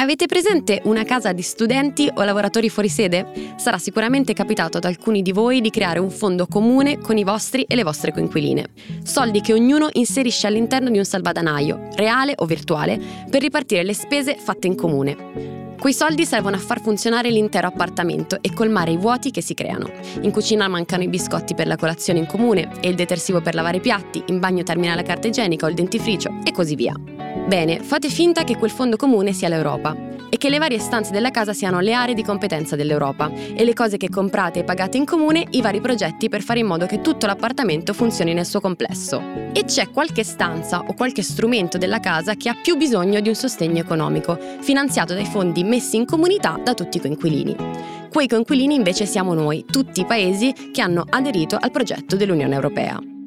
Avete presente una casa di studenti o lavoratori fuori sede? Sarà sicuramente capitato ad alcuni di voi di creare un fondo comune con i vostri e le vostre coinquiline. Soldi che ognuno inserisce all'interno di un salvadanaio, reale o virtuale, per ripartire le spese fatte in comune. Quei soldi servono a far funzionare l'intero appartamento e colmare i vuoti che si creano. In cucina mancano i biscotti per la colazione in comune e il detersivo per lavare i piatti, in bagno termina la carta igienica o il dentifricio e così via. Bene, fate finta che quel fondo comune sia l'Europa e che le varie stanze della casa siano le aree di competenza dell'Europa e le cose che comprate e pagate in comune i vari progetti per fare in modo che tutto l'appartamento funzioni nel suo complesso. E c'è qualche stanza o qualche strumento della casa che ha più bisogno di un sostegno economico, finanziato dai fondi messi in comunità da tutti i coinquilini. Quei coinquilini invece siamo noi, tutti i paesi che hanno aderito al progetto dell'Unione Europea.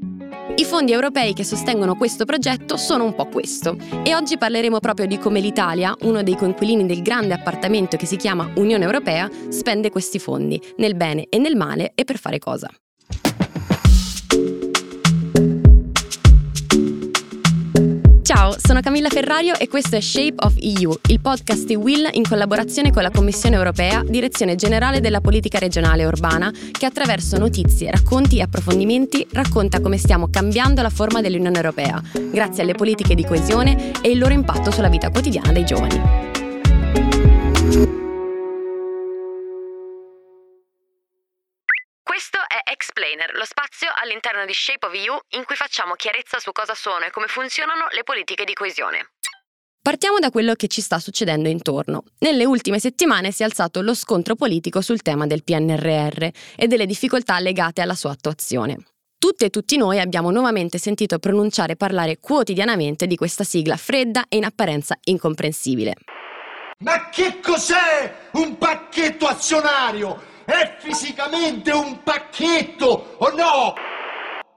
I fondi europei che sostengono questo progetto sono un po' questo e oggi parleremo proprio di come l'Italia, uno dei coinquilini del grande appartamento che si chiama Unione Europea, spende questi fondi, nel bene e nel male e per fare cosa. Ciao, sono Camilla Ferrario e questo è Shape of EU, il podcast di Will in collaborazione con la Commissione europea, Direzione Generale della Politica Regionale Urbana, che attraverso notizie, racconti e approfondimenti racconta come stiamo cambiando la forma dell'Unione Europea, grazie alle politiche di coesione e il loro impatto sulla vita quotidiana dei giovani. Lo spazio all'interno di Shape of EU in cui facciamo chiarezza su cosa sono e come funzionano le politiche di coesione. Partiamo da quello che ci sta succedendo intorno. Nelle ultime settimane si è alzato lo scontro politico sul tema del PNRR e delle difficoltà legate alla sua attuazione. Tutte e tutti noi abbiamo nuovamente sentito pronunciare e parlare quotidianamente di questa sigla fredda e in apparenza incomprensibile. Ma che cos'è un pacchetto azionario? È fisicamente un pacchetto o no?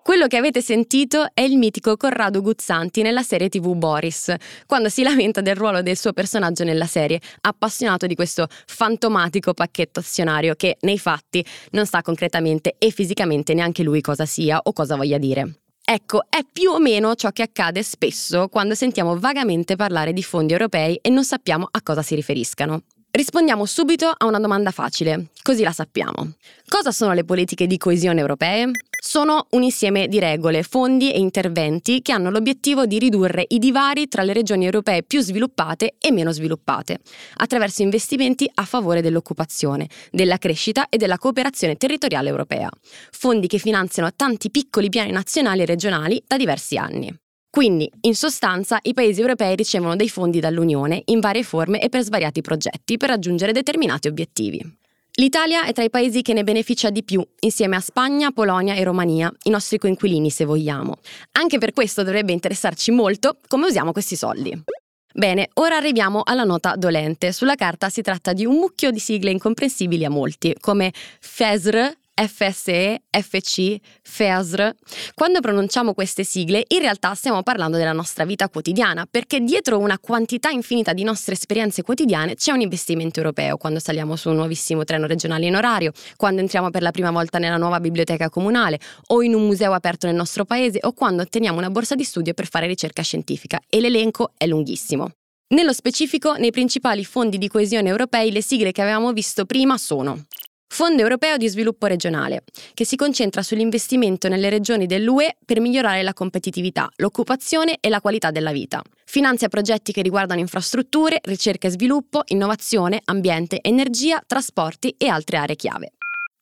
Quello che avete sentito è il mitico Corrado Guzzanti nella serie TV Boris, quando si lamenta del ruolo del suo personaggio nella serie, appassionato di questo fantomatico pacchetto azionario che, nei fatti, non sa concretamente e fisicamente neanche lui cosa sia o cosa voglia dire. Ecco, è più o meno ciò che accade spesso quando sentiamo vagamente parlare di fondi europei e non sappiamo a cosa si riferiscano. Rispondiamo subito a una domanda facile, così la sappiamo. Cosa sono le politiche di coesione europee? Sono un insieme di regole, fondi e interventi che hanno l'obiettivo di ridurre i divari tra le regioni europee più sviluppate e meno sviluppate, attraverso investimenti a favore dell'occupazione, della crescita e della cooperazione territoriale europea. Fondi che finanziano tanti piccoli piani nazionali e regionali da diversi anni. Quindi, in sostanza, i paesi europei ricevono dei fondi dall'Unione in varie forme e per svariati progetti per raggiungere determinati obiettivi. L'Italia è tra i paesi che ne beneficia di più, insieme a Spagna, Polonia e Romania, i nostri coinquilini se vogliamo. Anche per questo dovrebbe interessarci molto come usiamo questi soldi. Bene, ora arriviamo alla nota dolente. Sulla carta si tratta di un mucchio di sigle incomprensibili a molti, come FESR, FSE, FC, FESR. Quando pronunciamo queste sigle, in realtà stiamo parlando della nostra vita quotidiana, perché dietro una quantità infinita di nostre esperienze quotidiane c'è un investimento europeo, quando saliamo su un nuovissimo treno regionale in orario, quando entriamo per la prima volta nella nuova biblioteca comunale o in un museo aperto nel nostro paese o quando otteniamo una borsa di studio per fare ricerca scientifica e l'elenco è lunghissimo. Nello specifico, nei principali fondi di coesione europei le sigle che avevamo visto prima sono Fondo europeo di sviluppo regionale, che si concentra sull'investimento nelle regioni dell'UE per migliorare la competitività, l'occupazione e la qualità della vita. Finanzia progetti che riguardano infrastrutture, ricerca e sviluppo, innovazione, ambiente, energia, trasporti e altre aree chiave.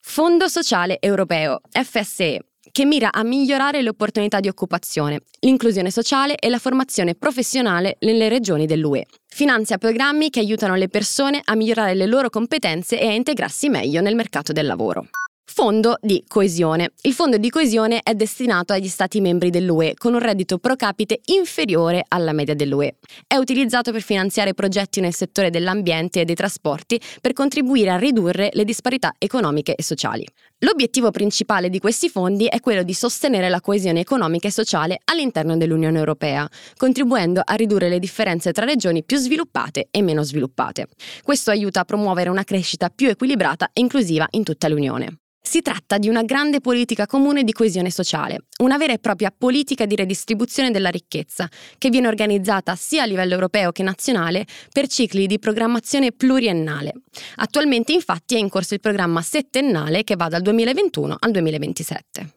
Fondo sociale europeo, FSE, che mira a migliorare le opportunità di occupazione, l'inclusione sociale e la formazione professionale nelle regioni dell'UE. Finanzia programmi che aiutano le persone a migliorare le loro competenze e a integrarsi meglio nel mercato del lavoro. Fondo di coesione. Il fondo di coesione è destinato agli Stati membri dell'UE con un reddito pro capite inferiore alla media dell'UE. È utilizzato per finanziare progetti nel settore dell'ambiente e dei trasporti per contribuire a ridurre le disparità economiche e sociali. L'obiettivo principale di questi fondi è quello di sostenere la coesione economica e sociale all'interno dell'Unione Europea, contribuendo a ridurre le differenze tra regioni più sviluppate e meno sviluppate. Questo aiuta a promuovere una crescita più equilibrata e inclusiva in tutta l'Unione. Si tratta di una grande politica comune di coesione sociale, una vera e propria politica di redistribuzione della ricchezza, che viene organizzata sia a livello europeo che nazionale per cicli di programmazione pluriennale. Attualmente infatti è in corso il programma settennale che va dal 2021 al 2027.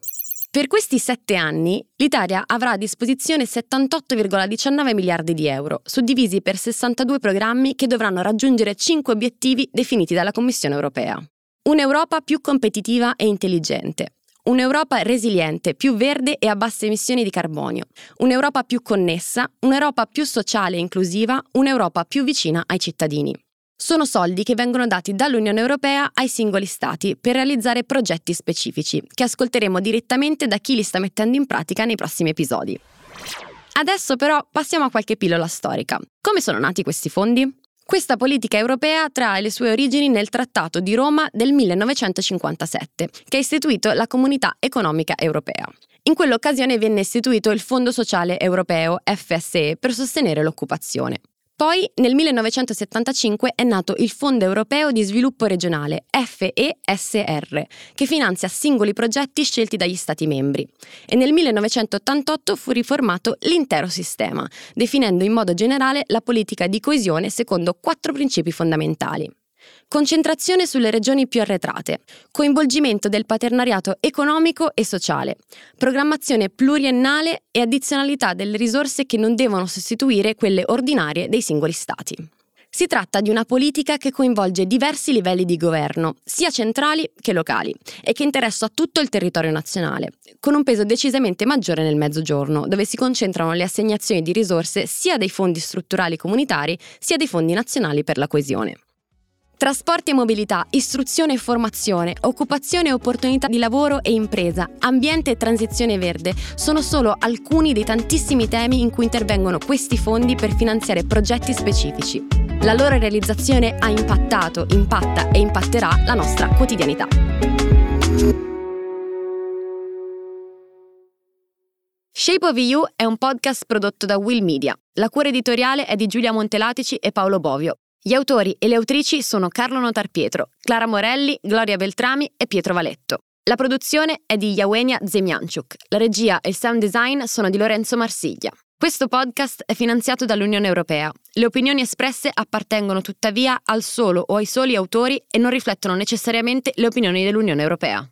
Per questi sette anni l'Italia avrà a disposizione 78,19 miliardi di euro, suddivisi per 62 programmi che dovranno raggiungere cinque obiettivi definiti dalla Commissione europea. Un'Europa più competitiva e intelligente. Un'Europa resiliente, più verde e a basse emissioni di carbonio. Un'Europa più connessa, un'Europa più sociale e inclusiva, un'Europa più vicina ai cittadini. Sono soldi che vengono dati dall'Unione Europea ai singoli Stati per realizzare progetti specifici, che ascolteremo direttamente da chi li sta mettendo in pratica nei prossimi episodi. Adesso però passiamo a qualche pillola storica. Come sono nati questi fondi? Questa politica europea trae le sue origini nel Trattato di Roma del 1957, che ha istituito la Comunità Economica Europea. In quell'occasione venne istituito il Fondo Sociale Europeo, FSE, per sostenere l'occupazione. Poi nel 1975 è nato il Fondo Europeo di Sviluppo Regionale, FESR, che finanzia singoli progetti scelti dagli Stati membri. E nel 1988 fu riformato l'intero sistema, definendo in modo generale la politica di coesione secondo quattro principi fondamentali. Concentrazione sulle regioni più arretrate, coinvolgimento del paternariato economico e sociale, programmazione pluriennale e addizionalità delle risorse che non devono sostituire quelle ordinarie dei singoli Stati. Si tratta di una politica che coinvolge diversi livelli di governo, sia centrali che locali, e che interessa tutto il territorio nazionale, con un peso decisamente maggiore nel mezzogiorno, dove si concentrano le assegnazioni di risorse sia dei fondi strutturali comunitari sia dei fondi nazionali per la coesione. Trasporti e mobilità, istruzione e formazione, occupazione e opportunità di lavoro e impresa, ambiente e transizione verde sono solo alcuni dei tantissimi temi in cui intervengono questi fondi per finanziare progetti specifici. La loro realizzazione ha impattato, impatta e impatterà la nostra quotidianità. Shape of You è un podcast prodotto da Will Media. La cura editoriale è di Giulia Montelatici e Paolo Bovio. Gli autori e le autrici sono Carlo Notarpietro, Clara Morelli, Gloria Beltrami e Pietro Valetto. La produzione è di Yawenia Zemianchuk. La regia e il sound design sono di Lorenzo Marsiglia. Questo podcast è finanziato dall'Unione Europea. Le opinioni espresse appartengono tuttavia al solo o ai soli autori e non riflettono necessariamente le opinioni dell'Unione Europea.